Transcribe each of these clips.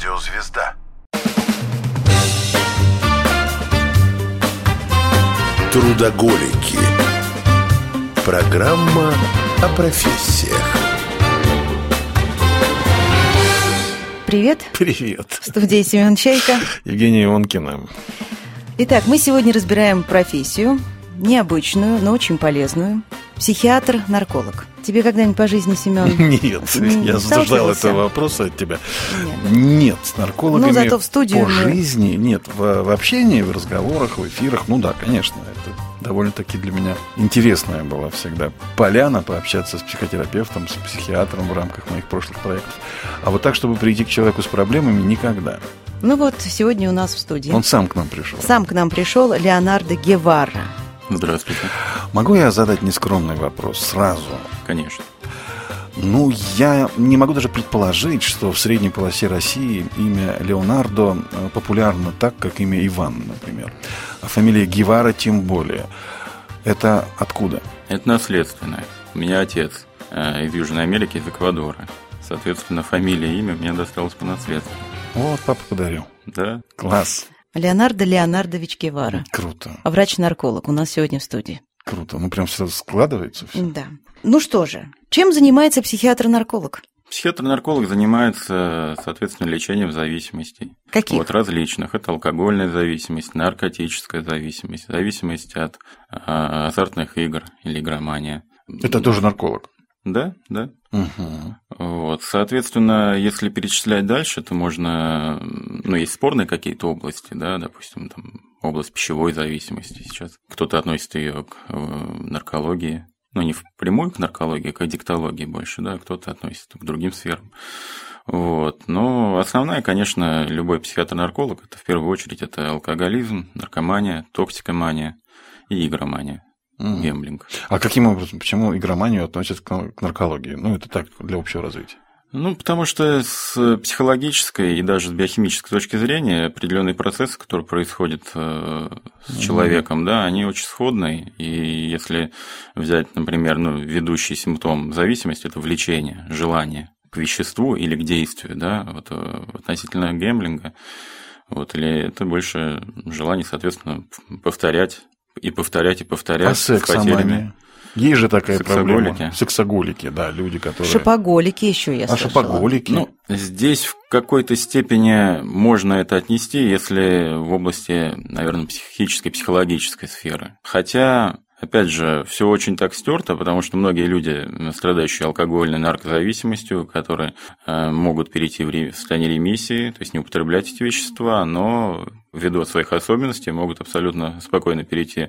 Радиозвезда. Трудоголики. Программа о профессиях. Привет. Привет. В студии Семен Чайка. Евгения Ионкина. Итак, мы сегодня разбираем профессию, необычную, но очень полезную. Психиатр-нарколог. Тебе когда-нибудь по жизни, Семен? Нет, я ждал этого вопроса от тебя. Нет, Нет с наркологами ну, зато в студию по мы... жизни, нет, в, в общении, в разговорах, в эфирах, ну да, конечно, это довольно-таки для меня интересная была всегда поляна пообщаться с психотерапевтом, с психиатром в рамках моих прошлых проектов. А вот так, чтобы прийти к человеку с проблемами, никогда. Ну вот, сегодня у нас в студии. Он сам к нам пришел. Сам к нам пришел Леонардо Гевара. Здравствуйте. Могу я задать нескромный вопрос сразу? Конечно. Ну, я не могу даже предположить, что в средней полосе России имя Леонардо э, популярно так, как имя Иван, например. А фамилия Гевара тем более. Это откуда? Это наследственное. У меня отец э, из Южной Америки, из Эквадора. Соответственно, фамилия и имя мне досталось по наследству. Вот, папа подарил. Да. Класс. Леонардо Леонардович Гевара. Круто. Врач-нарколог у нас сегодня в студии. Круто. Ну, прям сразу складывается все. Да. Ну что же, чем занимается психиатр-нарколог? Психиатр-нарколог занимается, соответственно, лечением зависимостей. Каких? Вот различных. Это алкогольная зависимость, наркотическая зависимость, зависимость от а, азартных игр или игромания. Это тоже нарколог? Да, да. Угу. Вот, соответственно, если перечислять дальше, то можно, ну, есть спорные какие-то области, да, допустим, там область пищевой зависимости сейчас. Кто-то относит ее к э, наркологии, ну, не впрямую к наркологии, а к аддиктологии больше, да, кто-то относит к другим сферам. Вот. Но основная, конечно, любой психиатр-нарколог, это в первую очередь это алкоголизм, наркомания, токсикомания и игромания mm. гемблинг. А каким образом, почему игроманию относят к наркологии? Ну, это так, для общего развития. Ну, потому что с психологической и даже с биохимической точки зрения определенные процессы, которые происходят э, с mm-hmm. человеком, да, они очень сходны. И если взять, например, ну, ведущий симптом зависимости, это влечение, желание к веществу или к действию, да, вот э, относительно гемблинга, вот, или это больше желание, соответственно, повторять и повторять, и повторять. А секс, с потерями. Есть же такая Сексоголики. проблема. Сексоголики, да, люди, которые... Шопоголики еще я А шопоголики? Ну, здесь в какой-то степени можно это отнести, если в области, наверное, психической, психологической сферы. Хотя Опять же, все очень так стерто, потому что многие люди, страдающие алкогольной наркозависимостью, которые э, могут перейти в состояние ремиссии, то есть не употреблять эти вещества, но ввиду своих особенностей могут абсолютно спокойно перейти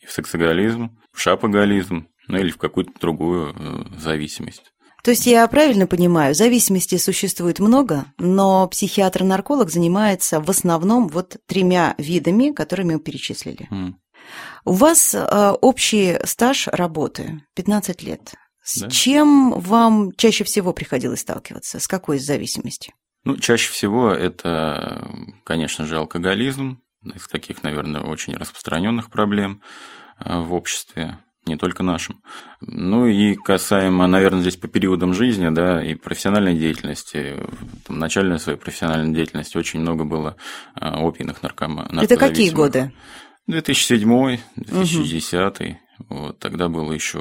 и в сексоголизм, в шапоголизм, ну или в какую-то другую э, зависимость. То есть я правильно понимаю, зависимостей существует много, но психиатр-нарколог занимается в основном вот тремя видами, которые мы перечислили. Mm. У вас э, общий стаж работы 15 лет. С да. чем вам чаще всего приходилось сталкиваться? С какой из зависимости? Ну, чаще всего это, конечно же, алкоголизм, из таких, наверное, очень распространенных проблем э, в обществе, не только нашем. Ну и касаемо, наверное, здесь по периодам жизни, да, и профессиональной деятельности, там, начальной своей профессиональной деятельности очень много было э, опийных наркоманов. Это какие годы? 2007, 2010. Угу. Вот, тогда было еще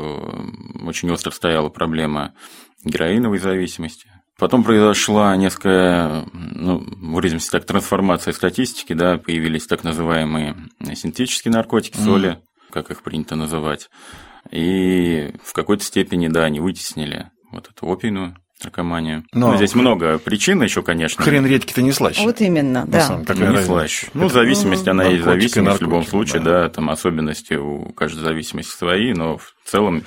очень остро стояла проблема героиновой зависимости. Потом произошла несколько, ну, выразимся так, трансформация статистики, да, появились так называемые синтетические наркотики, соли, mm. как их принято называть. И в какой-то степени, да, они вытеснили вот эту опийную наркоманию. Но ну, здесь много причин еще, конечно. Хрен редьки-то не слаще. Вот именно, да. Самом, ну, не слаще. Ну, зависимость, она есть зависимость в любом случае, да. да, там особенности у каждой зависимости свои, но в целом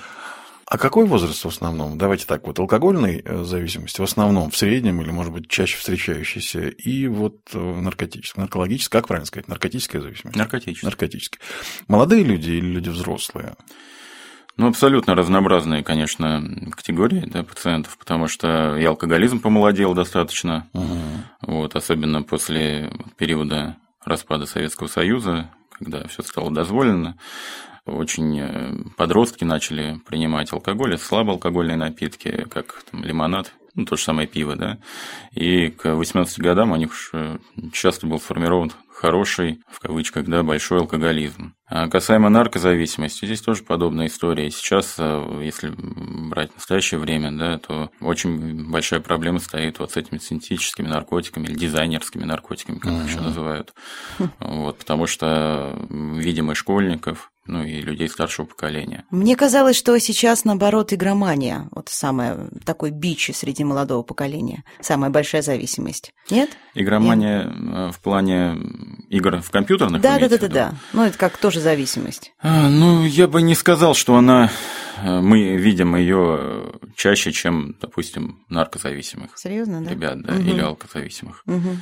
а какой возраст в основном? Давайте так, вот алкогольной э, зависимости в основном, в среднем или, может быть, чаще встречающейся, и вот э, наркотическая, наркологическая, как правильно сказать, наркотическая зависимость? Наркотическая. Наркотическая. Молодые люди или люди взрослые? Ну, абсолютно разнообразные, конечно, категории да, пациентов, потому что и алкоголизм помолодел достаточно, угу. вот, особенно после периода распада Советского Союза, когда все стало дозволено. Очень э, подростки начали принимать алкоголь, слабоалкогольные напитки, как там, лимонад ну, то же самое пиво, да, и к 18 годам у них часто был сформирован хороший, в кавычках, да, большой алкоголизм. А касаемо наркозависимости, здесь тоже подобная история. Сейчас, э, если брать настоящее время, да, то очень большая проблема стоит вот с этими синтетическими наркотиками или дизайнерскими наркотиками, как их еще называют. Вот, потому что, видимо, школьников, ну и людей старшего поколения. Мне казалось, что сейчас, наоборот, игромания, вот самая такой бич среди молодого поколения, самая большая зависимость. Нет? Игромания Нет? Э, в плане игр в компьютерных? Да, да, да, да, да. Ну, это как тоже зависимость. А, ну, я бы не сказал, что она э, мы видим ее чаще, чем, допустим, наркозависимых. Серьезно, да? Ребят, да, угу. или алкозависимых. Угу.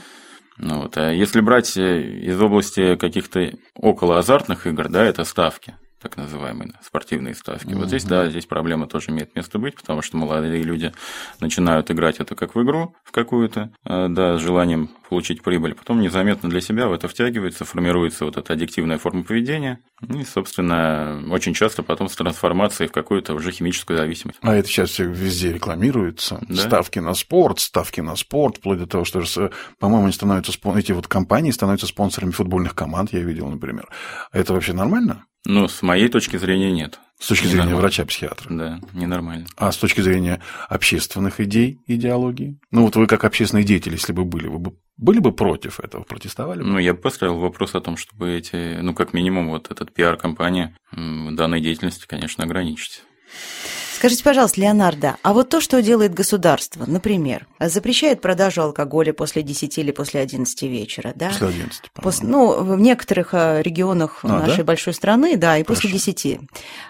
Ну, вот. А если брать э, из области каких-то около азартных игр, да, это ставки так называемые спортивные ставки. Mm-hmm. Вот здесь, да, здесь проблема тоже имеет место быть, потому что молодые люди начинают играть это как в игру в какую-то, э, да, с желанием получить прибыль, потом незаметно для себя в это втягивается, формируется вот эта аддиктивная форма поведения, и, собственно, очень часто потом с трансформацией в какую-то уже химическую зависимость. А это сейчас все везде рекламируется. Да? Ставки на спорт, ставки на спорт, вплоть до того, что, по-моему, они становятся, эти вот компании становятся спонсорами футбольных команд, я видел, например. Это вообще нормально? Ну, с моей точки зрения, нет. С точки зрения врача-психиатра? Да, ненормально. А с точки зрения общественных идей, идеологии? Ну, вот вы как общественный деятель, если бы были, вы бы были бы против этого, протестовали бы? Ну, я бы поставил вопрос о том, чтобы эти, ну, как минимум, вот этот пиар-компания данной деятельности, конечно, ограничить. Скажите, пожалуйста, Леонардо, а вот то, что делает государство, например, запрещает продажу алкоголя после 10 или после 11 вечера, да? После 11, после, Ну, в некоторых э, регионах а, нашей да? большой страны, да, и Хорошо. после 10.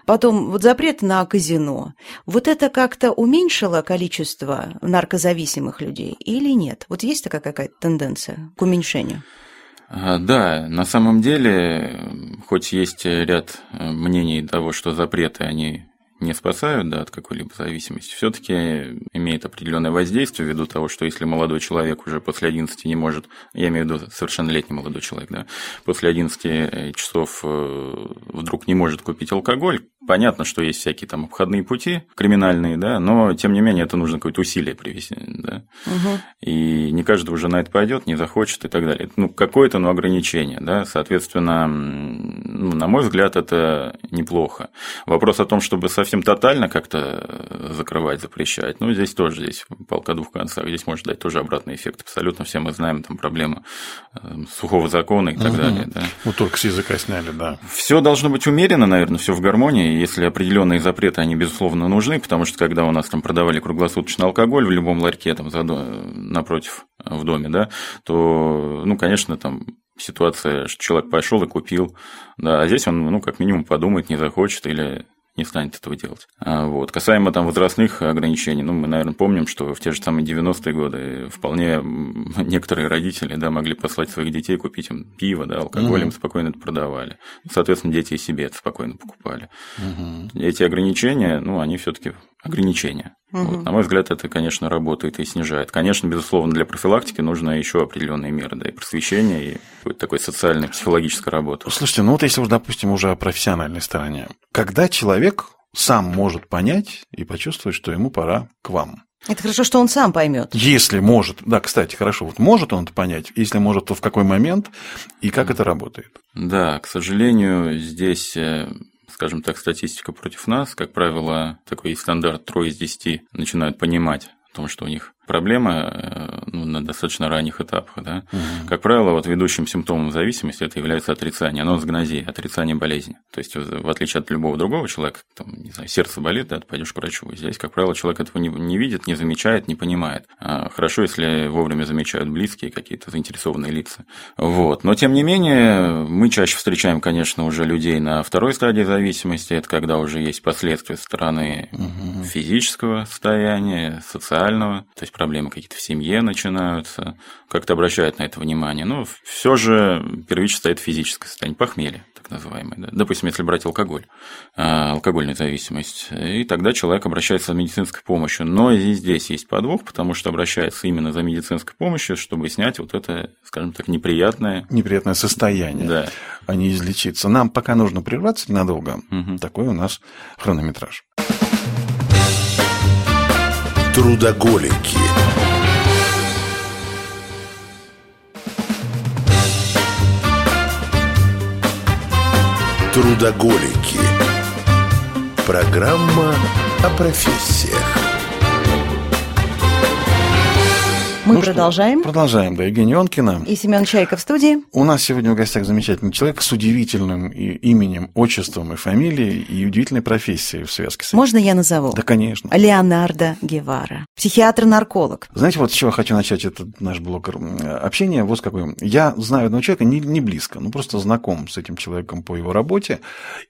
Потом вот запрет на казино. Вот это как-то уменьшило количество наркозависимых людей или нет? Вот есть такая какая-то тенденция к уменьшению? А, да, на самом деле, хоть есть ряд э, мнений того, что запреты, они не спасают да, от какой-либо зависимости, все-таки имеет определенное воздействие ввиду того, что если молодой человек уже после 11 не может, я имею в виду совершеннолетний молодой человек, да, после 11 э, часов э, вдруг не может купить алкоголь, понятно, что есть всякие там обходные пути криминальные, да, но тем не менее это нужно какое-то усилие привести, да, угу. и не каждый уже на это пойдет, не захочет и так далее. Ну, какое-то, ну, ограничение, да, соответственно, ну, на мой взгляд, это неплохо. Вопрос о том, чтобы совсем тотально как-то закрывать, запрещать. Ну, здесь тоже здесь полка двух концах. Здесь может дать тоже обратный эффект. Абсолютно все мы знаем там проблему э, сухого закона и так угу. далее. Да. Ну, только с языка сняли, да. Все должно быть умеренно, наверное, все в гармонии. Если определенные запреты, они, безусловно, нужны, потому что когда у нас там продавали круглосуточный алкоголь в любом ларьке там за, напротив э, в доме, да, то, ну, конечно, там ситуация, что человек пошел и купил, да, а здесь он, ну, как минимум подумает, не захочет или не станет этого делать. А вот. Касаемо там возрастных ограничений, ну, мы, наверное, помним, что в те же самые 90-е годы вполне некоторые родители да, могли послать своих детей купить им пиво, да, алкоголь, им спокойно это продавали. Соответственно, дети и себе это спокойно покупали. Угу. Эти ограничения, ну, они все-таки ограничения. Угу. Вот, на мой взгляд, это, конечно, работает и снижает. Конечно, безусловно, для профилактики нужно еще определенные меры, да, и просвещение, и такой социальной, психологической работы. Слушайте, ну вот если, допустим, уже о профессиональной стороне. Когда человек сам может понять и почувствовать, что ему пора к вам? Это хорошо, что он сам поймет. Если может, да, кстати, хорошо, вот может он это понять, если может, то в какой момент и как это работает? Да, к сожалению, здесь э, скажем так, статистика против нас. Как правило, такой стандарт трое из десяти начинают понимать о том, что у них проблема э, ну, на достаточно ранних этапах. Да? Угу. Как правило, вот ведущим симптомом зависимости это является отрицание, анонсгнозия, отрицание болезни. То есть, в отличие от любого другого человека, там, не знаю, сердце болит, да, ты пойдешь к врачу. Здесь, как правило, человек этого не, не видит, не замечает, не понимает. А хорошо, если вовремя замечают близкие какие-то заинтересованные лица. Вот. Но, тем не менее, мы чаще встречаем, конечно, уже людей на второй стадии зависимости. Это когда уже есть последствия стороны угу. физического состояния, социального. То есть, проблемы какие-то в семье начинаются, как-то обращают на это внимание. Но все же первично стоит физическое состояние, похмелье, так называемое. Да? Допустим, если брать алкоголь, а, алкогольная зависимость, и тогда человек обращается за медицинской помощью. Но и здесь есть подвох, потому что обращается именно за медицинской помощью, чтобы снять вот это, скажем так, неприятное... Неприятное состояние, да. а не излечиться. Нам пока нужно прерваться ненадолго. Угу. Такой у нас хронометраж. Трудоголики. Трудоголики. Программа о профессиях. Мы Ну что, продолжаем. Продолжаем, да, Евгения Ионкина. И Семен Чайка в студии. У нас сегодня в гостях замечательный человек с удивительным именем, отчеством и фамилией, и удивительной профессией в связке с этим. Можно я назову? Да, конечно. Леонардо Гевара. Психиатр-нарколог. Знаете, вот с чего хочу начать этот наш блок м, общения. Вот с какой. Я знаю одного человека не, не близко, ну просто знаком с этим человеком по его работе,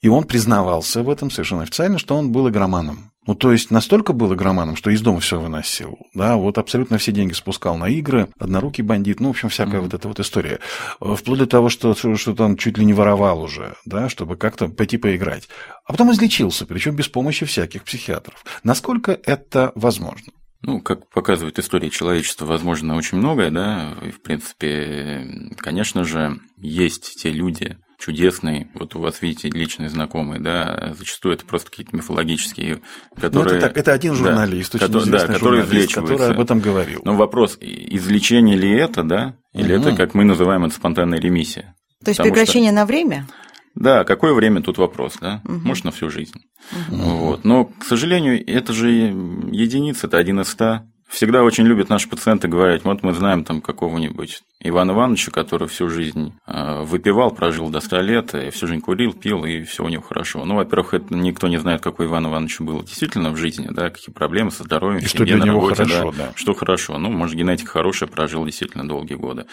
и он признавался в этом совершенно официально, что он был игроманом. Ну, то есть настолько был игроманом, что из дома все выносил. Да, вот абсолютно все деньги спускал на игры, однорукий бандит, ну, в общем, всякая вот эта вот история. Э, Вплоть до того, что, что там чуть ли не воровал уже, да, чтобы как-то пойти поиграть. А потом излечился, причем без помощи всяких психиатров. Насколько это возможно? Ну, как показывает история человечества, возможно, очень многое, да, и, в принципе, конечно же, есть те люди, чудесные, вот у вас, видите, личные знакомые, да, зачастую это просто какие-то мифологические, которые... Ну, это так, это один да, журналист, очень который- известный да, который журналист, который об этом говорил. Но вопрос, излечение ли это, да, или Мгм. это, как мы называем, это спонтанная ремиссия? То есть Потому что- прекращение на время? Да, какое время тут вопрос, да? Мгм. Может, на всю жизнь. Вот. Но, к сожалению, это же единица, это один из ста. Всегда очень любят наши пациенты говорить, вот мы знаем там какого-нибудь Ивана Ивановича, который всю жизнь э, выпивал, прожил до 100 лет, и всю жизнь курил, пил, и все у него хорошо. Ну, во-первых, это никто не знает, какой Иван Иванович было действительно в жизни, да, какие проблемы со здоровьем, И что для на него работе, хорошо, да. Что хорошо. Ну, может, генетика хорошая, прожил действительно долгие годы.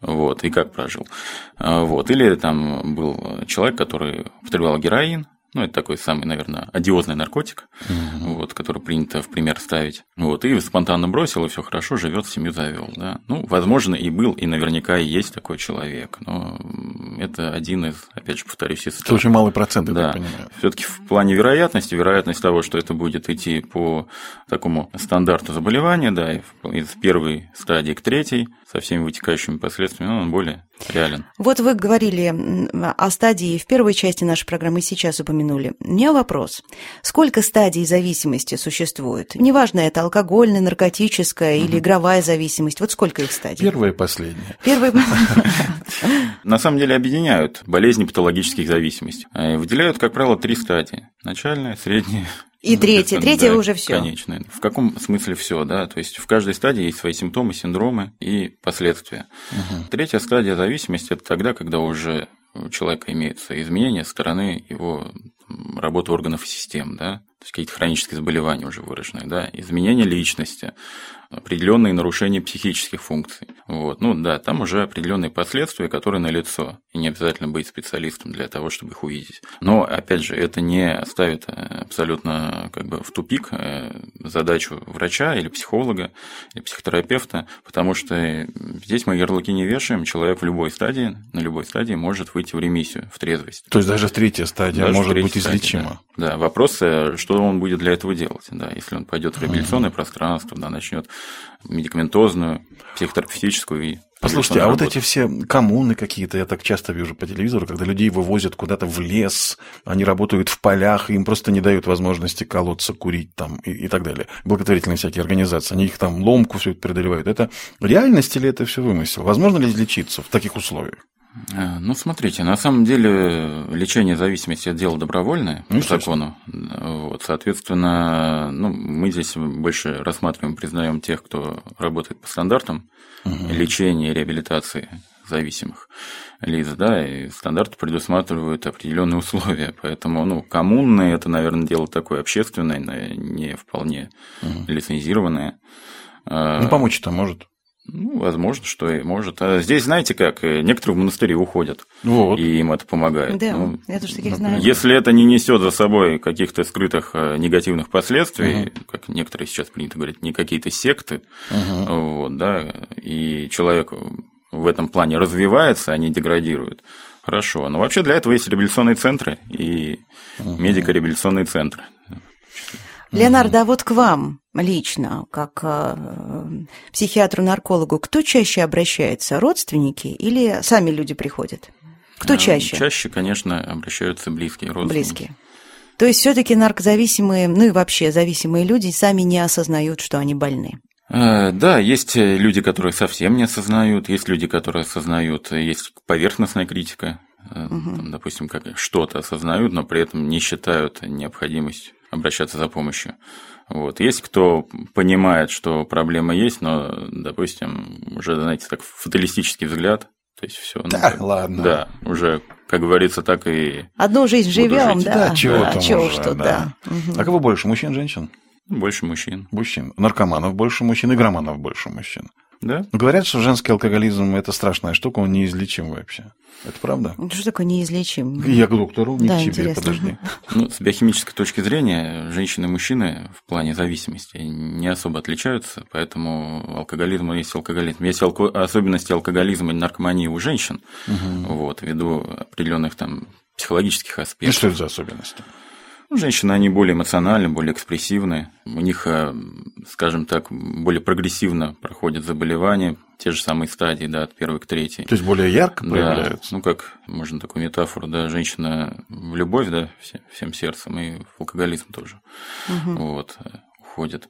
Вот, и как прожил. А, Вот. Или там был человек, который употреблял героин, ну, это такой самый, наверное, одиозный наркотик, вот, который принято в пример ставить. Вот, и спонтанно бросил, и все хорошо, живет, семью завел. Да? Ну, возможно, и был, и наверняка и есть такой человек. Но это один из, опять же, повторюсь, из Это очень малый процент, я да. так понимаю. Все-таки в плане вероятности, вероятность того, что это будет идти по такому стандарту заболевания, да, из первой стадии к третьей, со всеми вытекающими последствиями, ну, он более реален. Вот вы говорили о стадии в первой части нашей программы, сейчас упомянули. У меня вопрос. Сколько стадий зависимости существует? Неважно, это алкогольная, наркотическая или игровая зависимость. Вот сколько их стадий? Первое и последнее. Первый... На самом деле объединяют болезни патологических зависимостей. Э, Выделяют, как правило, три стадии. Начальная, средняя И третья. соответственно, Третья да, уже всё. Конечная. В каком смысле все, да? То есть в каждой стадии есть свои симптомы, синдромы и последствия. Третья стадия зависимости это тогда, когда уже у человека имеются изменения со стороны его работы органов и систем, да, то есть какие-то хронические заболевания уже выраженные, да, изменения личности, определенные нарушения психических функций. Вот. Ну да, там уже определенные последствия, которые налицо. И не обязательно быть специалистом для того, чтобы их увидеть. Но, опять же, это не ставит э, абсолютно как бы в тупик э, задачу врача или психолога, или психотерапевта, потому что здесь мы ярлыки не вешаем, человек в любой стадии, на любой стадии может выйти в ремиссию, в трезвость. То есть даже третья стадия Даже может быть стадии, излечима. Да. да, вопрос, э, что он будет для этого делать. Да, если он пойдет в реабилитационное пространство, да, начнет медикаментозную, психотерапевтическую и Послушайте, а вот работу. эти все коммуны какие-то, я так часто вижу по телевизору, когда людей вывозят куда-то в лес, они работают в полях, им просто не дают возможности колоться, курить там и, и так далее. Благотворительные всякие организации, они их там ломку все это преодолевают. Это реальность или это все вымысел? Возможно ли излечиться в таких условиях? А, Ну, смотрите, на самом деле лечение зависимости – это дело добровольное Ну, по закону. Вот, соответственно, ну, мы здесь больше рассматриваем, признаем тех, кто работает по стандартам лечения и реабилитации зависимых лиц, да, и стандарты предусматривают определенные условия, поэтому, ну, коммунное – это, наверное, дело такое общественное, но не вполне лицензированное. А, Ну, помочь-то может. Ну, возможно, что и может. А здесь, знаете как, э, некоторые в монастыри уходят, Вот. и им это помогает. Да, Ну, я тоже таких знаю. если это не несет за собой каких-то скрытых э, негативных последствий, как некоторые сейчас принято говорить, не какие-то секты, вот, да, и человек в этом плане развивается, а не деградирует, хорошо. Но вообще для этого есть реабилитационные центры и медико-реабилитационные центры. Леонардо, а вот к вам лично, как э, психиатру-наркологу, кто чаще обращается, родственники или сами люди приходят? Кто А, чаще? Чаще, конечно, обращаются близкие родственники. Близкие. То есть все-таки наркозависимые, ну и вообще зависимые люди сами не осознают, что они больны. Э, да, есть люди, которые совсем не осознают, есть люди, которые осознают, есть поверхностная критика, угу. там, допустим, как что-то осознают, но при этом не считают необходимость обращаться за помощью. Вот. Есть кто понимает, что проблема есть, но, допустим, уже, знаете, так фаталистический взгляд, то есть все. Ну, да, ладно. Да, уже, как говорится, так и. Одну жизнь живем, да. Да, чего да, там чего уже, что, да. да. Угу. А кого больше, мужчин, женщин? Больше мужчин. Мужчин. Наркоманов больше мужчин, игроманов больше мужчин. Да? Говорят, что женский алкоголизм – это страшная штука, он неизлечим вообще. Это правда? Ну, Что такое неизлечим? Я к доктору, не Да, к тебе, интересно. подожди. Ну, с биохимической точки зрения, женщины и мужчины в плане зависимости не особо отличаются, поэтому алкоголизм есть алкоголизм. Есть алко- особенности алкоголизма и наркомании у женщин, вот, ввиду определенных там психологических И аспектов. что это за особенности? Женщины, они более эмоциональны, более экспрессивны. У них, э, скажем так, более прогрессивно проходят заболевания, те же самые стадии, да, от первой к третьей. То есть более ярко Да, проявляются? ну как, можно такую метафору, да, женщина в любовь, да, все- всем сердцем, и в алкоголизм тоже, вот, э, уходит.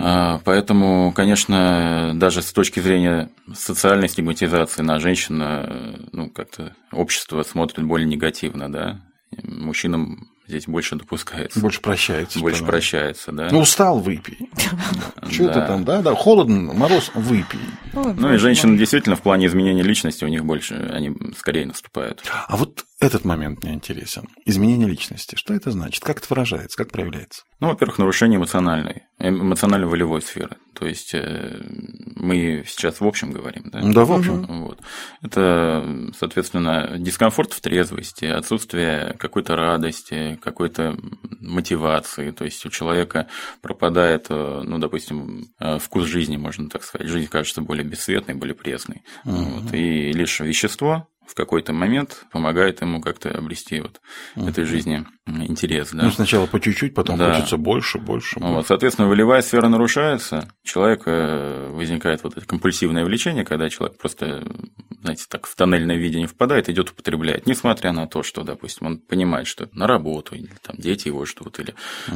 А, Поэтому, конечно, даже с точки зрения социальной стигматизации на женщин, э, ну, как-то общество смотрит более негативно, да, мужчинам здесь больше допускается, Больше прощается. больше по-моему. прощается, да. Ну, устал, выпей. Что ты там, да, да, холодно, мороз, выпей. Ну и женщины действительно в плане изменения личности у них больше, они скорее наступают. А вот этот момент мне интересен. Изменение личности. Что это значит? Как это выражается? Как проявляется? Ну, во-первых, нарушение эмоциональной, эмоционально-волевой сферы. То есть э, мы сейчас в общем говорим, да? Да, в общем. Вот. Это, соответственно, дискомфорт в трезвости, отсутствие какой-то радости, какой-то мотивации. То есть у человека пропадает, э, ну, допустим, э, вкус жизни, можно так сказать. Жизнь кажется более бесцветной, более пресной. Вот. И лишь вещество в какой-то момент помогает ему как-то обрести вот этой жизни интерес. Да? Ну, сначала по чуть-чуть, потом Да. хочется больше, больше. Вот, соответственно, волевая сфера нарушается, у человека возникает вот это компульсивное влечение, когда человек просто, знаете, так в тоннельное видение впадает, идет употребляет, несмотря на то, что, допустим, он понимает, что на работу, или там дети его ждут, или э,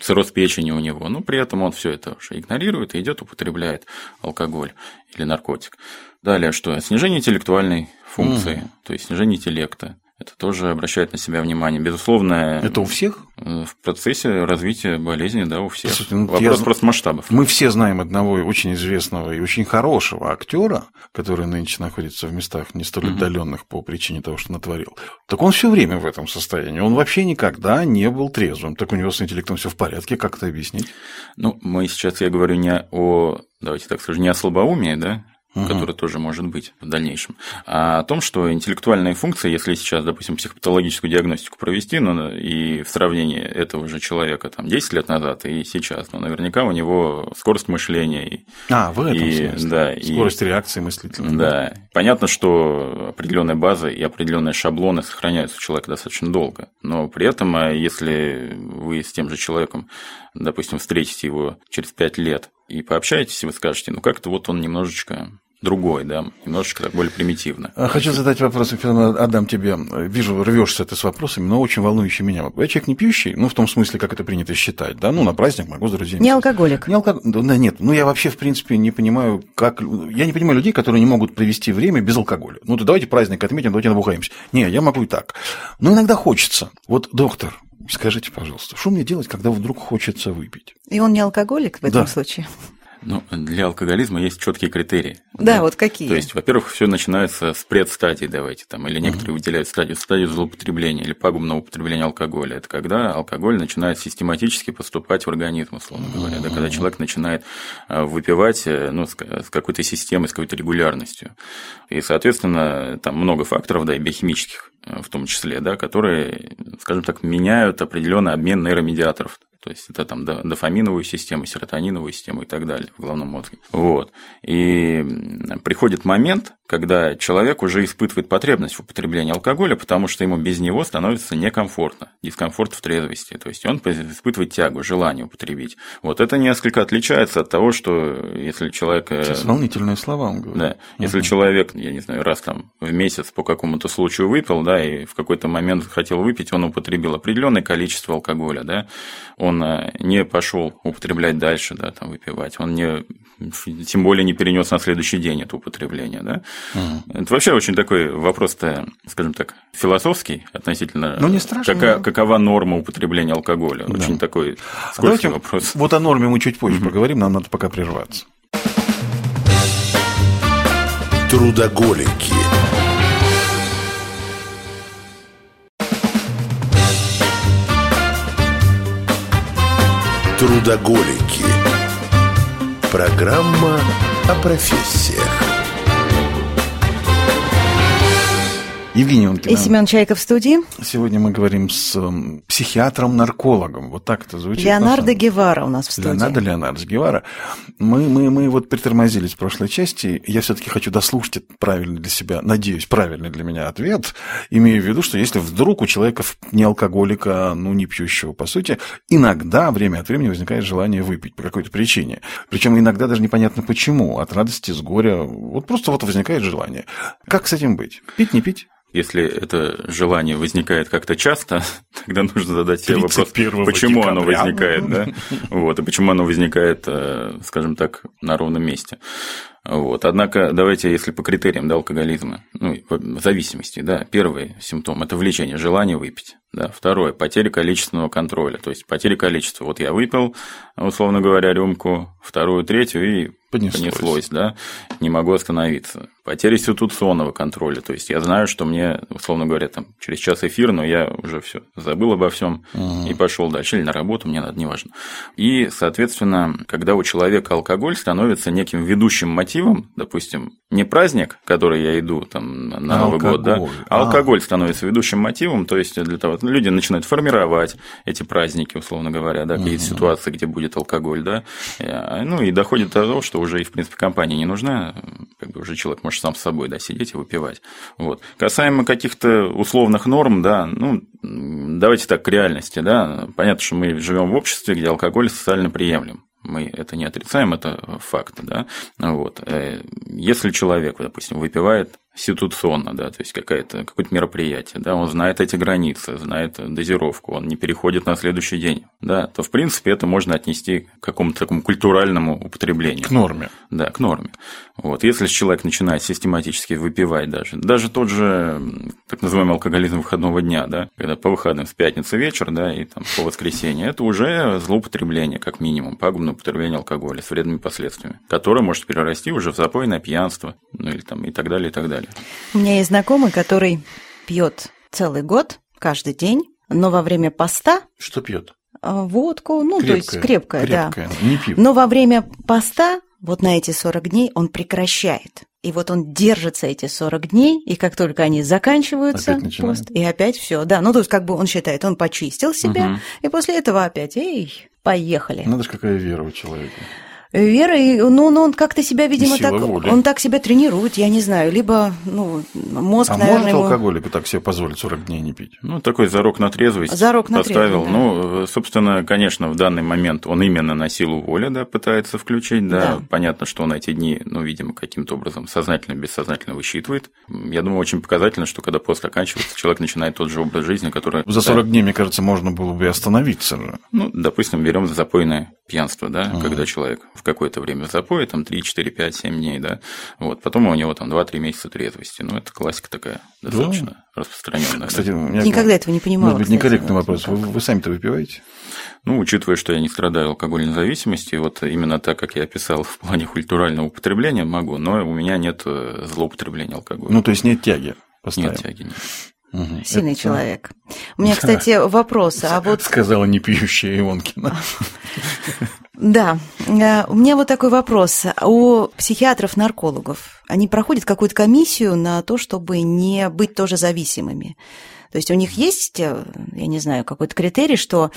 цирроз печени у него, но при этом он все это уже игнорирует и идет употребляет алкоголь или наркотик. Далее что? Снижение интеллектуальной функции, то есть снижение интеллекта. Это тоже обращает на себя внимание. Безусловно, Это у всех? Э, В процессе развития болезни, да, у всех. Слушайте, ну, Вопрос я просто масштабов. Мы все знаем одного очень известного и очень хорошего актера, который нынче находится в местах не столь отдаленных по причине того, что натворил. Так он все время в этом состоянии. Он вообще никогда не был трезвым. Так у него с интеллектом все в порядке. Как это объяснить? Ну, мы сейчас, я говорю не о, давайте так скажем, не о слабоумии, да, которое тоже может быть в дальнейшем, а о том, что интеллектуальные функции, если сейчас, допустим, психопатологическую диагностику провести, ну, и в сравнении этого же человека там 10 лет назад и сейчас, ну, наверняка у него скорость мышления и А, в этом И, смысле. да, и- Скорость реакции мыслительной. Да, понятно, что определенная база и определенные шаблоны сохраняются у человека достаточно долго, но при этом, а, если вы с тем же человеком, допустим, встретите его через пять лет и пообщаетесь, и вы скажете, ну как-то вот он немножечко другой, да, немножечко так более примитивно. А, Хочу задать вопрос, Филипп, отдам тебе. Вижу, рвешься ты с вопросами, но очень волнующий меня. Я человек не пьющий, ну, в том смысле, как это принято считать, да, ну, на праздник могу с друзьями. Не алкоголик. Не алкоголь. Да нет, ну я вообще, в принципе, не понимаю, как... Я не понимаю людей, которые не могут провести время без алкоголя. Ну, то давайте праздник отметим, давайте набухаемся. Не, я могу и так. Но иногда хочется. Вот, доктор, скажите, пожалуйста, что мне делать, когда вдруг хочется выпить? И он не алкоголик в этом Да. случае. Ну, для алкоголизма есть четкие критерии. Да, вот какие? То есть, во-первых, все начинается с предстадии, давайте там, или некоторые выделяют стадию, стадию злоупотребления или пагубного употребления алкоголя. Это когда алкоголь начинает систематически поступать в организм, условно говоря, да, когда человек начинает э, выпивать э, ну, с какой-то системой, с какой-то регулярностью. И, соответственно, там много факторов, да, и биохимических э, в том числе, да, которые, скажем так, меняют определенный обмен нейромедиаторов. То есть это там до- дофаминовую систему, серотониновую систему и так далее в головном мозге. Вот. И приходит момент, когда человек уже испытывает потребность в употреблении алкоголя, потому что ему без него становится некомфортно, дискомфорт в трезвости. То есть он испытывает тягу, желание употребить. Вот это несколько отличается от того, что если человек... Э, Сейчас волнительные слова он говорит. Да. Если uh-huh. человек, я не знаю, раз там в месяц по какому-то случаю выпил, да, и в какой-то момент хотел выпить, он употребил определенное количество алкоголя, да, он э, не пошел употреблять дальше, да, там выпивать, он не, тем более не перенес на следующий день это употребление, да. Угу. Это вообще очень такой вопрос-то, скажем так, философский относительно. Ну не страшно. Кака, какова норма употребления алкоголя? Да. Очень такой а скользкий а вопрос. Вот о норме мы чуть позже угу. поговорим, нам надо пока прерваться. Трудоголики. Трудоголики. Программа о профессиях. Евгений Онкина. И Семен Чайков в студии. Сегодня мы говорим с психиатром-наркологом. Вот так это звучит. Леонардо Гевара у нас в студии. Леонардо Леонардо Гевара. Мы, мы, мы вот притормозились в прошлой части. Я все-таки хочу дослушать правильный для себя, надеюсь, правильный для меня ответ. Имею в виду, что если вдруг у человека не алкоголика, ну, не пьющего, по сути, иногда время от времени возникает желание выпить по какой-то причине. Причем иногда даже непонятно почему. От радости, с горя. Вот просто вот возникает желание. Как с этим быть? Пить, не пить? Если это желание возникает как-то часто, тогда нужно задать себе вопрос, почему оно возникает, да? Вот, и почему оно возникает, э, скажем так, на ровном месте. Вот. Однако, давайте, если по критериям да, алкоголизма, ну, зависимости, да, первый симптом – это влечение, желание выпить. Да. Второе – потеря количественного контроля, то есть потеря количества. Вот я выпил, условно говоря, рюмку, вторую, третью, и понеслось, понеслось да, не могу остановиться. Потеря ситуационного контроля, то есть я знаю, что мне, условно говоря, там через час эфир, но я уже все забыл обо всем угу. и пошел дальше, или на работу, мне надо, неважно. И, соответственно, когда у человека алкоголь становится неким ведущим мотивом, допустим, не праздник, который я иду там на а Новый алкоголь. год, да, а, а алкоголь становится ведущим мотивом, то есть для того, люди начинают формировать эти праздники, условно говоря, да, какие-то угу. ситуации, где будет алкоголь, да, ну и доходит до того, что уже и в принципе компания не нужна, как бы уже человек может сам с собой, да, сидеть и выпивать. Вот. Касаемо каких-то условных норм, да, ну, давайте так к реальности, да, понятно, что мы живем в обществе, где алкоголь социально приемлем мы это не отрицаем, это факт, да, вот. Э, если человек, допустим, выпивает ситуационно, да, то есть какое-то какое мероприятие, да, он знает эти границы, знает дозировку, он не переходит на следующий день, да, то в принципе это можно отнести к какому-то такому культуральному употреблению. К норме. Да, к норме. Вот. Если человек начинает систематически выпивать даже, даже тот же так называемый алкоголизм выходного дня, да, когда по выходным с пятницы вечер, да, и там по воскресенье, это уже злоупотребление, как минимум, пагубное употребление алкоголя с вредными последствиями, которое может перерасти уже в запойное пьянство, ну или там и так далее, и так далее. У меня есть знакомый, который пьет целый год, каждый день, но во время поста... Что пьет? А, водку, ну, крепкая, то есть крепкая, крепкая да. Не пиво. Но во время поста, вот на эти 40 дней, он прекращает. И вот он держится эти 40 дней, и как только они заканчиваются, опять пост, и опять все, да. Ну, то есть, как бы он считает, он почистил себя, угу. и после этого опять, эй, поехали. Надо же, какая вера у человека. Вера, ну, ну он как-то себя, видимо, так, воли. он так себя тренирует, я не знаю, либо, ну, мозг, а наверное, может ему... алкоголик так себе позволить 40 дней не пить? Ну, такой зарок на трезвость зарок на поставил. Трезвость, да. Ну, собственно, конечно, в данный момент он именно на силу воли, да, пытается включить, да. да. Понятно, что он эти дни, ну, видимо, каким-то образом сознательно, бессознательно высчитывает. Я думаю, очень показательно, что когда пост оканчивается, человек начинает тот же образ жизни, который... За 40 да, дней, мне кажется, можно было бы остановиться же. Ну, допустим, берем запойное пьянство, да, ага. когда человек в какое-то время запоя, там 3, 4, 5, 7 дней, да, вот, потом у него там 2-3 месяца трезвости, ну, это классика такая, достаточно да. распространенная. Кстати, да. у меня никогда этого не понимала. Может быть, некорректный вопрос, вы, вы сами-то выпиваете? Ну, учитывая, что я не страдаю алкогольной зависимостью, вот именно так, как я описал в плане культурального употребления, могу, но у меня нет э, злоупотребления алкоголя. Ну, то есть нет тяги? Поставим. Нет тяги, нет. Угу. Сильный это... человек. У меня, кстати, вопрос. А вот... Сказала не пьющая Ионкина. Да. Э, у меня вот такой вопрос. У психиатров-наркологов они проходят какую-то комиссию на то, чтобы не быть тоже зависимыми. То есть у них есть, э, я не знаю, какой-то критерий, что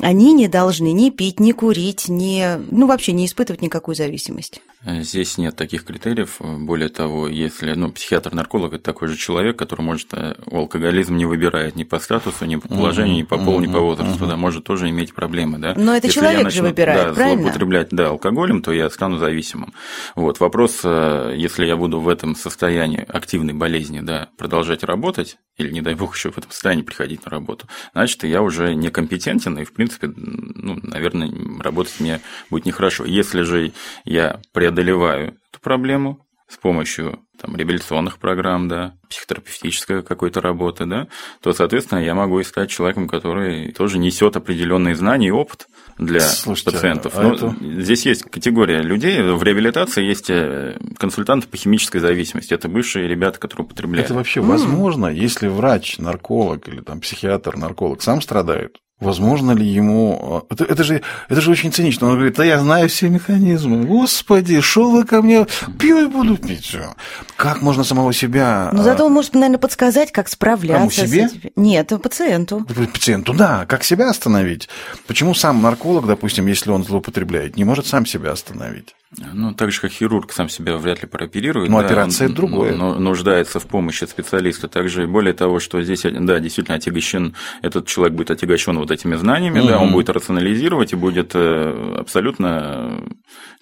они не должны ни пить, ни курить, ни, ну, вообще не испытывать никакую зависимость. Здесь нет таких критериев. Более того, если ну, психиатр-нарколог это такой же человек, который может э, алкоголизм не выбирает ни по статусу, ни по положению, ни по полу, ни по возрасту, да, может тоже иметь проблемы, да. Но это если человек начну, же выбирает, да, правильно? злоупотреблять да, алкоголем, то я стану зависимым. Вот вопрос, э, если я буду в этом состоянии активной болезни, да, продолжать работать или не дай бог еще в этом состоянии приходить на работу, значит я уже некомпетентен и в принципе, ну, наверное, работать мне будет нехорошо. Если же я преодолеваю эту проблему с помощью там, реабилитационных программ, да, психотерапевтической какой-то работы, да, то, соответственно, я могу стать человеком, который тоже несет определенные знания и опыт для Слушайте, пациентов. а Но это... Здесь есть категория людей. В реабилитации есть э, консультанты по химической зависимости. Это бывшие ребята, которые употребляют. Это вообще возможно, если врач, нарколог или там психиатр, нарколог сам страдает? Возможно ли ему... Это, это, же, это же очень цинично. Он говорит, да я знаю все механизмы. Господи, шел вы ко мне, пью и буду пить. Все. Как можно самого себя... Но зато он может, наверное, подсказать, как справляться. Кому, себе? С этим. Нет, пациенту. Пациенту, да. Как себя остановить? Почему сам нарколог, допустим, если он злоупотребляет, не может сам себя остановить? Ну, так же, как хирург сам себя вряд ли прооперирует. Но да, операция он, другое. Ну, нуждается в помощи специалиста. Также, более того, что здесь, да, действительно отягощен, этот человек будет отягощен вот этими знаниями, угу. да, он будет рационализировать и будет э, абсолютно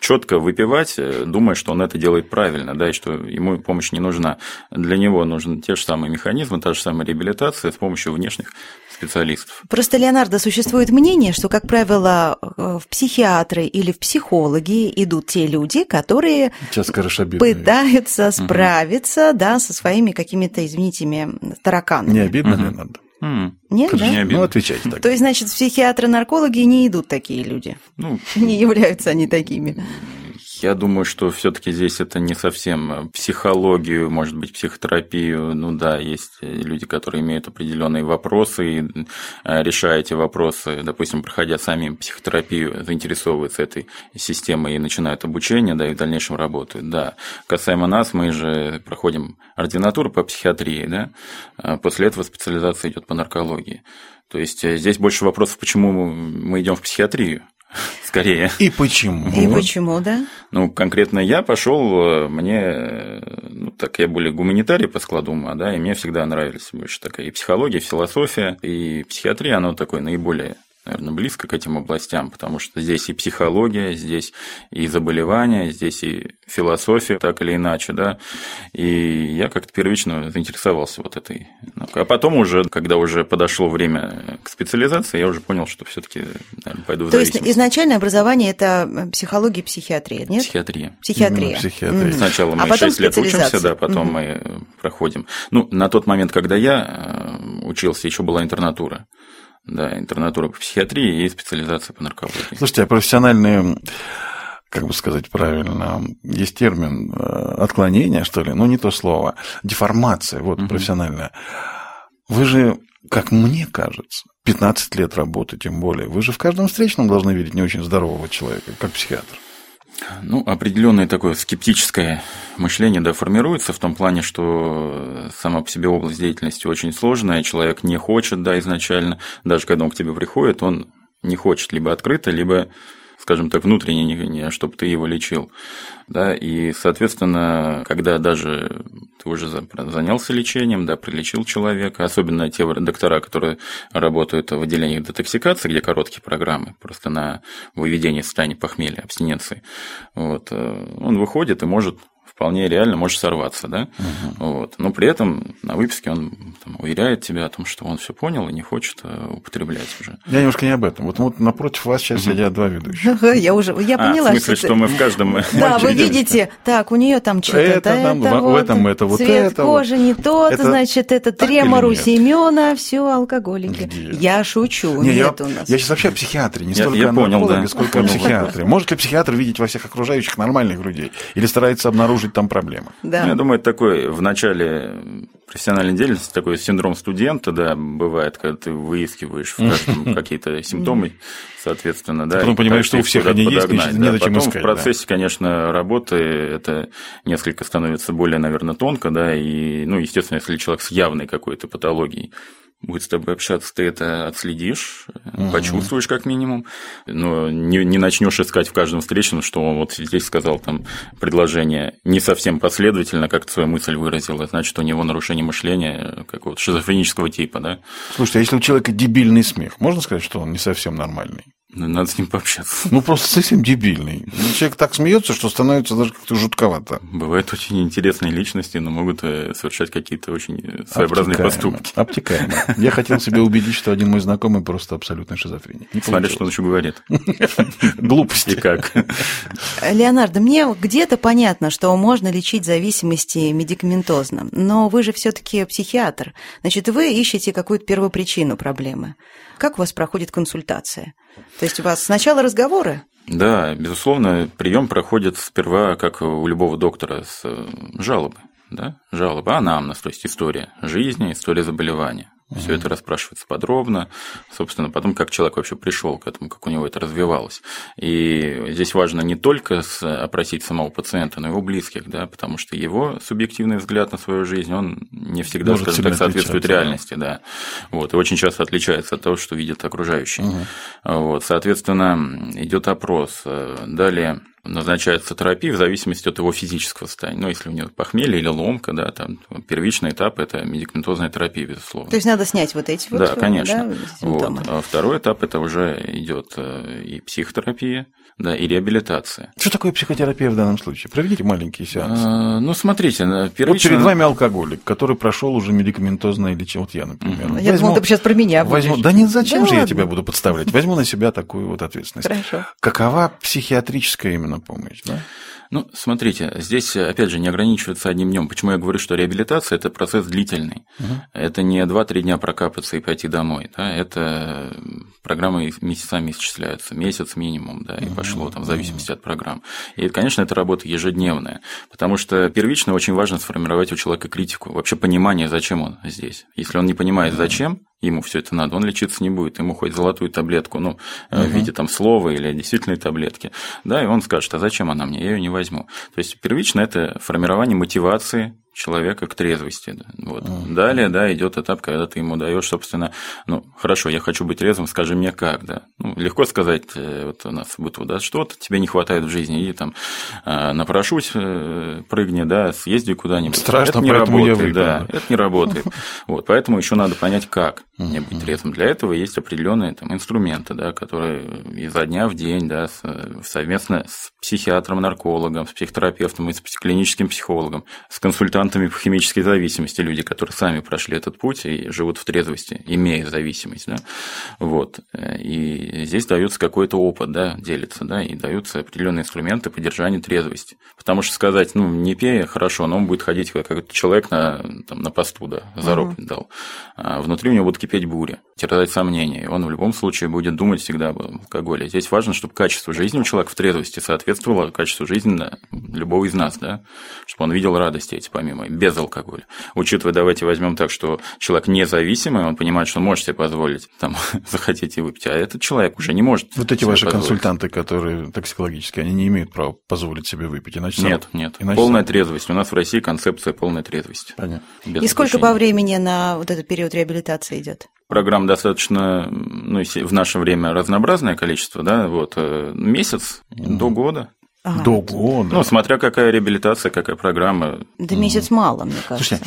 четко выпивать, э, думая, что он это делает правильно, да, и что ему помощь не нужна. Для него нужны те же самые механизмы, та же самая реабилитация с помощью внешних специалистов. Просто, Леонардо, существует мнение, что, как правило, в психиатры или в психологи идут те люди, которые пытаются справиться угу. да, со своими какими-то, извините меня, тараканами. Не обидно, угу. Леонардо? Mm. Нет, да? Не ну, отвечайте так. То есть, значит, психиатры-наркологи не идут такие люди? Ну, не являются они такими? Я думаю, что все-таки здесь это не совсем психологию, может быть, психотерапию. Ну да, есть люди, которые имеют определенные вопросы и решая эти вопросы, допустим, проходя сами психотерапию, заинтересовываются этой системой и начинают обучение, да, и в дальнейшем работают. Да. Касаемо нас, мы же проходим ординатуру по психиатрии, да, после этого специализация идет по наркологии. То есть здесь больше вопросов, почему мы идем в психиатрию скорее. И почему? И почему, да? Ну, конкретно я пошел, мне, ну, так я более гуманитарий по складу ума, да, и мне всегда нравились больше такая и психология, и философия, и психиатрия, оно такое наиболее наверное, близко к этим областям, потому что здесь и психология, здесь и заболевания, здесь и философия, так или иначе, да, и я как-то первично заинтересовался вот этой. А потом уже, когда уже подошло время к специализации, я уже понял, что все таки пойду в То есть изначальное образование – это психология и психиатрия, нет? Психиатрия. Психиатрия. психиатрия. Сначала мы а 6 лет учимся, да, потом мы проходим. Ну, на тот момент, когда я учился, еще была интернатура. Да, интернатура по психиатрии и специализация по наркологии. Слушайте, а профессиональные как бы сказать правильно, есть термин отклонение, что ли, ну не то слово, деформация, вот угу. профессиональная. Вы же, как мне кажется, 15 лет работы, тем более, вы же в каждом встречном должны видеть не очень здорового человека, как психиатр. Ну, определенное такое скептическое мышление да, формируется в том плане, что сама по себе область деятельности очень сложная, человек не хочет, да, изначально, даже когда он к тебе приходит, он не хочет либо открыто, либо скажем так, внутренне, чтобы ты его лечил. Да, и, соответственно, когда даже ты уже занялся лечением, да, прилечил человека, особенно те доктора, которые работают в отделениях детоксикации, где короткие программы, просто на выведение состояния похмелья, абстиненции, вот, э, он выходит и может вполне реально может сорваться, да, угу. вот. Но при этом на выписке он там, уверяет тебя о том, что он все понял и не хочет э, употреблять уже. Я немножко не об этом. Вот, вот напротив вас сейчас угу. сидят два ведущих. Я уже, я поняла. А, в смысле, что, мы в каждом. Да, вы видите, так, у нее там что-то. Это, там, в этом это вот цвет это. кожи не тот, значит, это тремор у Семена, все алкоголики. Я шучу. Нет у нас. Я сейчас вообще о психиатре, не столько о наркологе, сколько о психиатре. Может ли психиатр видеть во всех окружающих нормальных людей или старается обнаружить там проблемы? Да. Ну, я думаю, это такой в начале профессиональной деятельности такой синдром студента, да, бывает, когда ты выискиваешь в каждом какие-то симптомы, соответственно, да. Потом понимаешь, что у всех они есть, не зачем Потом в процессе, конечно, работы это несколько становится более, наверное, тонко, да, и, ну, естественно, если человек с явной какой-то патологией, будет с тобой общаться, ты это отследишь, угу. почувствуешь как минимум, но не, не начнешь искать в каждом встречном, что он вот здесь сказал там предложение не совсем последовательно, как свою мысль выразил, это значит, у него нарушение мышления какого-то шизофренического типа, да. Слушайте, а если у человека дебильный смех, можно сказать, что он не совсем нормальный? Ну, надо с ним пообщаться. Ну, просто совсем дебильный. Ну, человек так смеется, что становится даже как-то жутковато. Бывают очень интересные личности, но могут э, совершать какие-то очень э, своеобразные обтекаемо, поступки. Обтекаемо. Я хотел себе убедить, что один мой знакомый просто абсолютно шизофреник. Смотри, что он еще говорит. Глупости. как. Леонардо, мне где-то понятно, что можно лечить зависимости медикаментозно, но вы же все-таки психиатр. Значит, вы ищете какую-то первопричину проблемы. Как у вас проходит консультация? То есть у вас сначала разговоры? Да, безусловно, прием проходит сперва, как у любого доктора, с э, жалобы. Да? Жалоба, анамнез, то есть история жизни, история заболевания. Все это расспрашивается подробно, собственно, потом как человек вообще пришел к этому, как у него это развивалось. И здесь важно не только опросить самого пациента, но и его близких, да, потому что его субъективный взгляд на свою жизнь, он не всегда, Может скажем так, соответствует реальности, да. Вот, и очень часто отличается от того, что видят окружающие. Угу. Вот, соответственно, идет опрос. Далее назначается терапия в зависимости от его физического состояния. Ну, если у него похмелье или ломка, да, там первичный этап – это медикаментозная терапия, безусловно. То есть надо снять вот эти вот Да, конечно. Да, вот. А второй этап – это уже идет э, и психотерапия, да, и реабилитация. Что такое психотерапия в данном случае? Проведите маленький сеанс. А, ну, смотрите, первично... Вот перед вами алкоголик, который прошел уже медикаментозное лечение. Вот я, например. Я возьму, думал, ты сейчас про меня возьму... Да нет, зачем да же ладно. я тебя буду подставлять? Возьму на себя такую вот ответственность. Хорошо. Какова психиатрическая именно помощь, да? Ну, смотрите, здесь, опять же, не ограничивается одним днем. Почему я говорю, что реабилитация – это процесс длительный. Угу. Это не 2-3 дня прокапаться и пойти домой. Да? Это программы месяцами исчисляются, месяц минимум, да, и угу. пошло там в зависимости от программ. И, конечно, это работа ежедневная, потому что первично очень важно сформировать у человека критику, вообще понимание, зачем он здесь. Если он не понимает, зачем, ему все это надо, он лечиться не будет, ему хоть золотую таблетку, ну, угу. в виде там слова или действительной таблетки, да, и он скажет, а зачем она мне, я ее не возьму. То есть первично это формирование мотивации человека к трезвости. Вот. Mm-hmm. Далее, да, идет этап, когда ты ему даешь, собственно, ну, хорошо, я хочу быть трезвым, скажи мне как, да. Ну, легко сказать, э, вот у нас будет, да, что-то тебе не хватает в жизни, и там э, напрошусь, э, прыгни, да, съезди куда-нибудь. Страшно, это не работает, я да, это не работает. Вот, поэтому еще надо понять, как мне быть трезвым. Для этого есть определенные там инструменты, да, которые изо дня в день, да, совместно с психиатром, наркологом, с психотерапевтом и с клиническим психологом, с консультантом консультантами по химической зависимости, люди, которые сами прошли этот путь и живут в трезвости, имея зависимость. Да? Вот. И здесь дается какой-то опыт, да, делится, да, и даются определенные инструменты поддержания трезвости. Потому что сказать, ну, не пей, хорошо, но он будет ходить как человек на, там, на посту, да, зарок угу. дал. А внутри у него будет кипеть буря, терзать сомнения. И он в любом случае будет думать всегда об алкоголе. Здесь важно, чтобы качество жизни у человека в трезвости соответствовало качеству жизни любого из нас, да, чтобы он видел радости эти помимо допустимой без алкоголя. Учитывая, давайте возьмем так, что человек независимый, он понимает, что он может себе позволить там, захотеть и выпить, а этот человек уже не может. Вот эти ваши позволить. консультанты, которые токсикологические, они не имеют права позволить себе выпить, иначе Нет, сам... нет. Иначе полная сам... трезвость. У нас в России концепция полная трезвость. Понятно. и сколько по времени на вот этот период реабилитации идет? Программ достаточно, ну, в наше время разнообразное количество, да, вот э, месяц mm. до года. Ага. До года. Ну, смотря какая реабилитация, какая программа. Да месяц мало, мне кажется. Слушайте,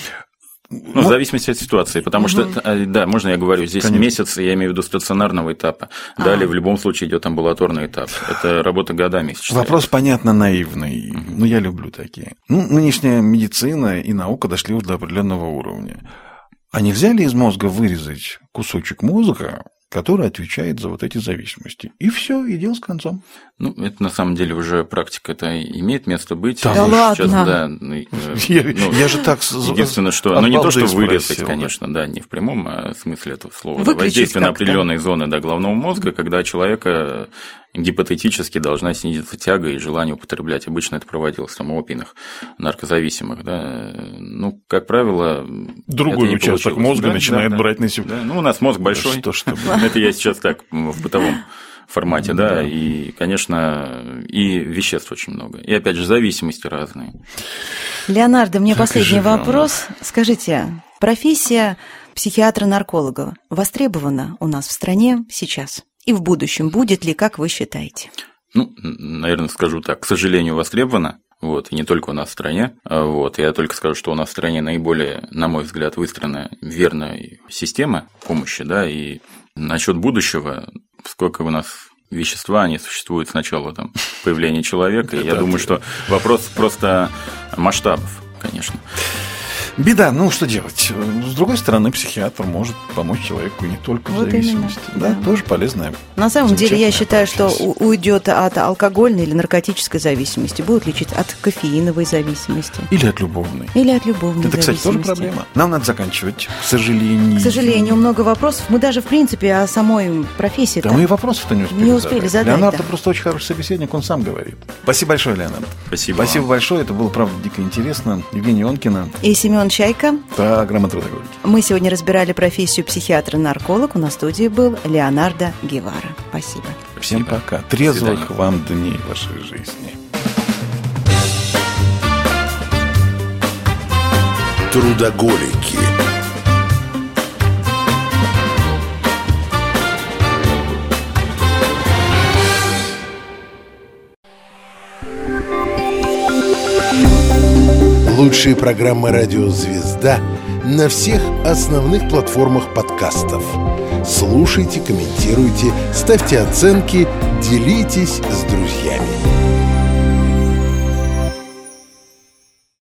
ну, в зависимости от ситуации, потому угу. что, э, да, можно я говорю, здесь Конечно. месяц, я имею в виду стационарного этапа. А. Далее в любом случае идет амбулаторный этап. Это работа годами. Вопрос, понятно, наивный. Угу. Ну, я люблю такие. Ну, нынешняя медицина и наука дошли уже до определенного уровня. А нельзя ли из мозга вырезать кусочек мозга, который отвечает за вот эти зависимости. И все, и дело с концом. Ну, это на самом деле уже практика это имеет место быть. Да, да ладно. Сейчас, да, ну, э, я, ну, я же так Единственное, что, ну не то, что вырезать, конечно, да, не в прямом а смысле этого слова. Выключить Воздействие на определенные зоны до головного мозга, когда человека гипотетически должна снизиться тяга и желание употреблять. Обычно это проводилось там, у опийных наркозависимых. Да. Ну, как правило, Другой участок мозга да, начинает да, брать на себя. Да. Ну, у нас мозг большой. Да, что, что, это я сейчас так в бытовом формате, да, да, и, конечно, и веществ очень много. И, опять же, зависимости разные. Леонардо, мне так последний вопрос. Скажите, профессия психиатра-нарколога востребована у нас в стране сейчас? И в будущем будет ли, как вы считаете? Ну, наверное, скажу так, к сожалению, востребована. Вот, и не только у нас в стране. А вот, я только скажу, что у нас в стране наиболее, на мой взгляд, выстроена верная система помощи, да, и насчет будущего, сколько у нас вещества, они существуют с начала там, появления человека. Я думаю, что вопрос просто масштабов, конечно. Беда, ну что делать? С другой стороны, психиатр может помочь человеку не только вот в зависимости. Именно, да, да, тоже полезная. На самом деле, я считаю, что уйдет от алкогольной или наркотической зависимости, будет лечить от кофеиновой зависимости. Или от любовной. Или от любовной Это, кстати, тоже проблема. Нам надо заканчивать, к сожалению. К сожалению, много вопросов. Мы даже, в принципе, о самой профессии. Да мы и вопросов-то не успели Не успели задать. задать Леонард да. просто очень хороший собеседник, он сам говорит. Спасибо большое, Леонард. Спасибо. Спасибо большое, это было, правда, дико интересно. Евгения Онкина. И Семен Чайка. Программа «Трудоголики». Мы сегодня разбирали профессию психиатра-нарколог. У нас в студии был Леонардо Гевара. Спасибо. Всем пока. Трезвых вам дней вашей жизни. Трудоголики. Лучшие программы «Радио Звезда» на всех основных платформах подкастов. Слушайте, комментируйте, ставьте оценки, делитесь с друзьями.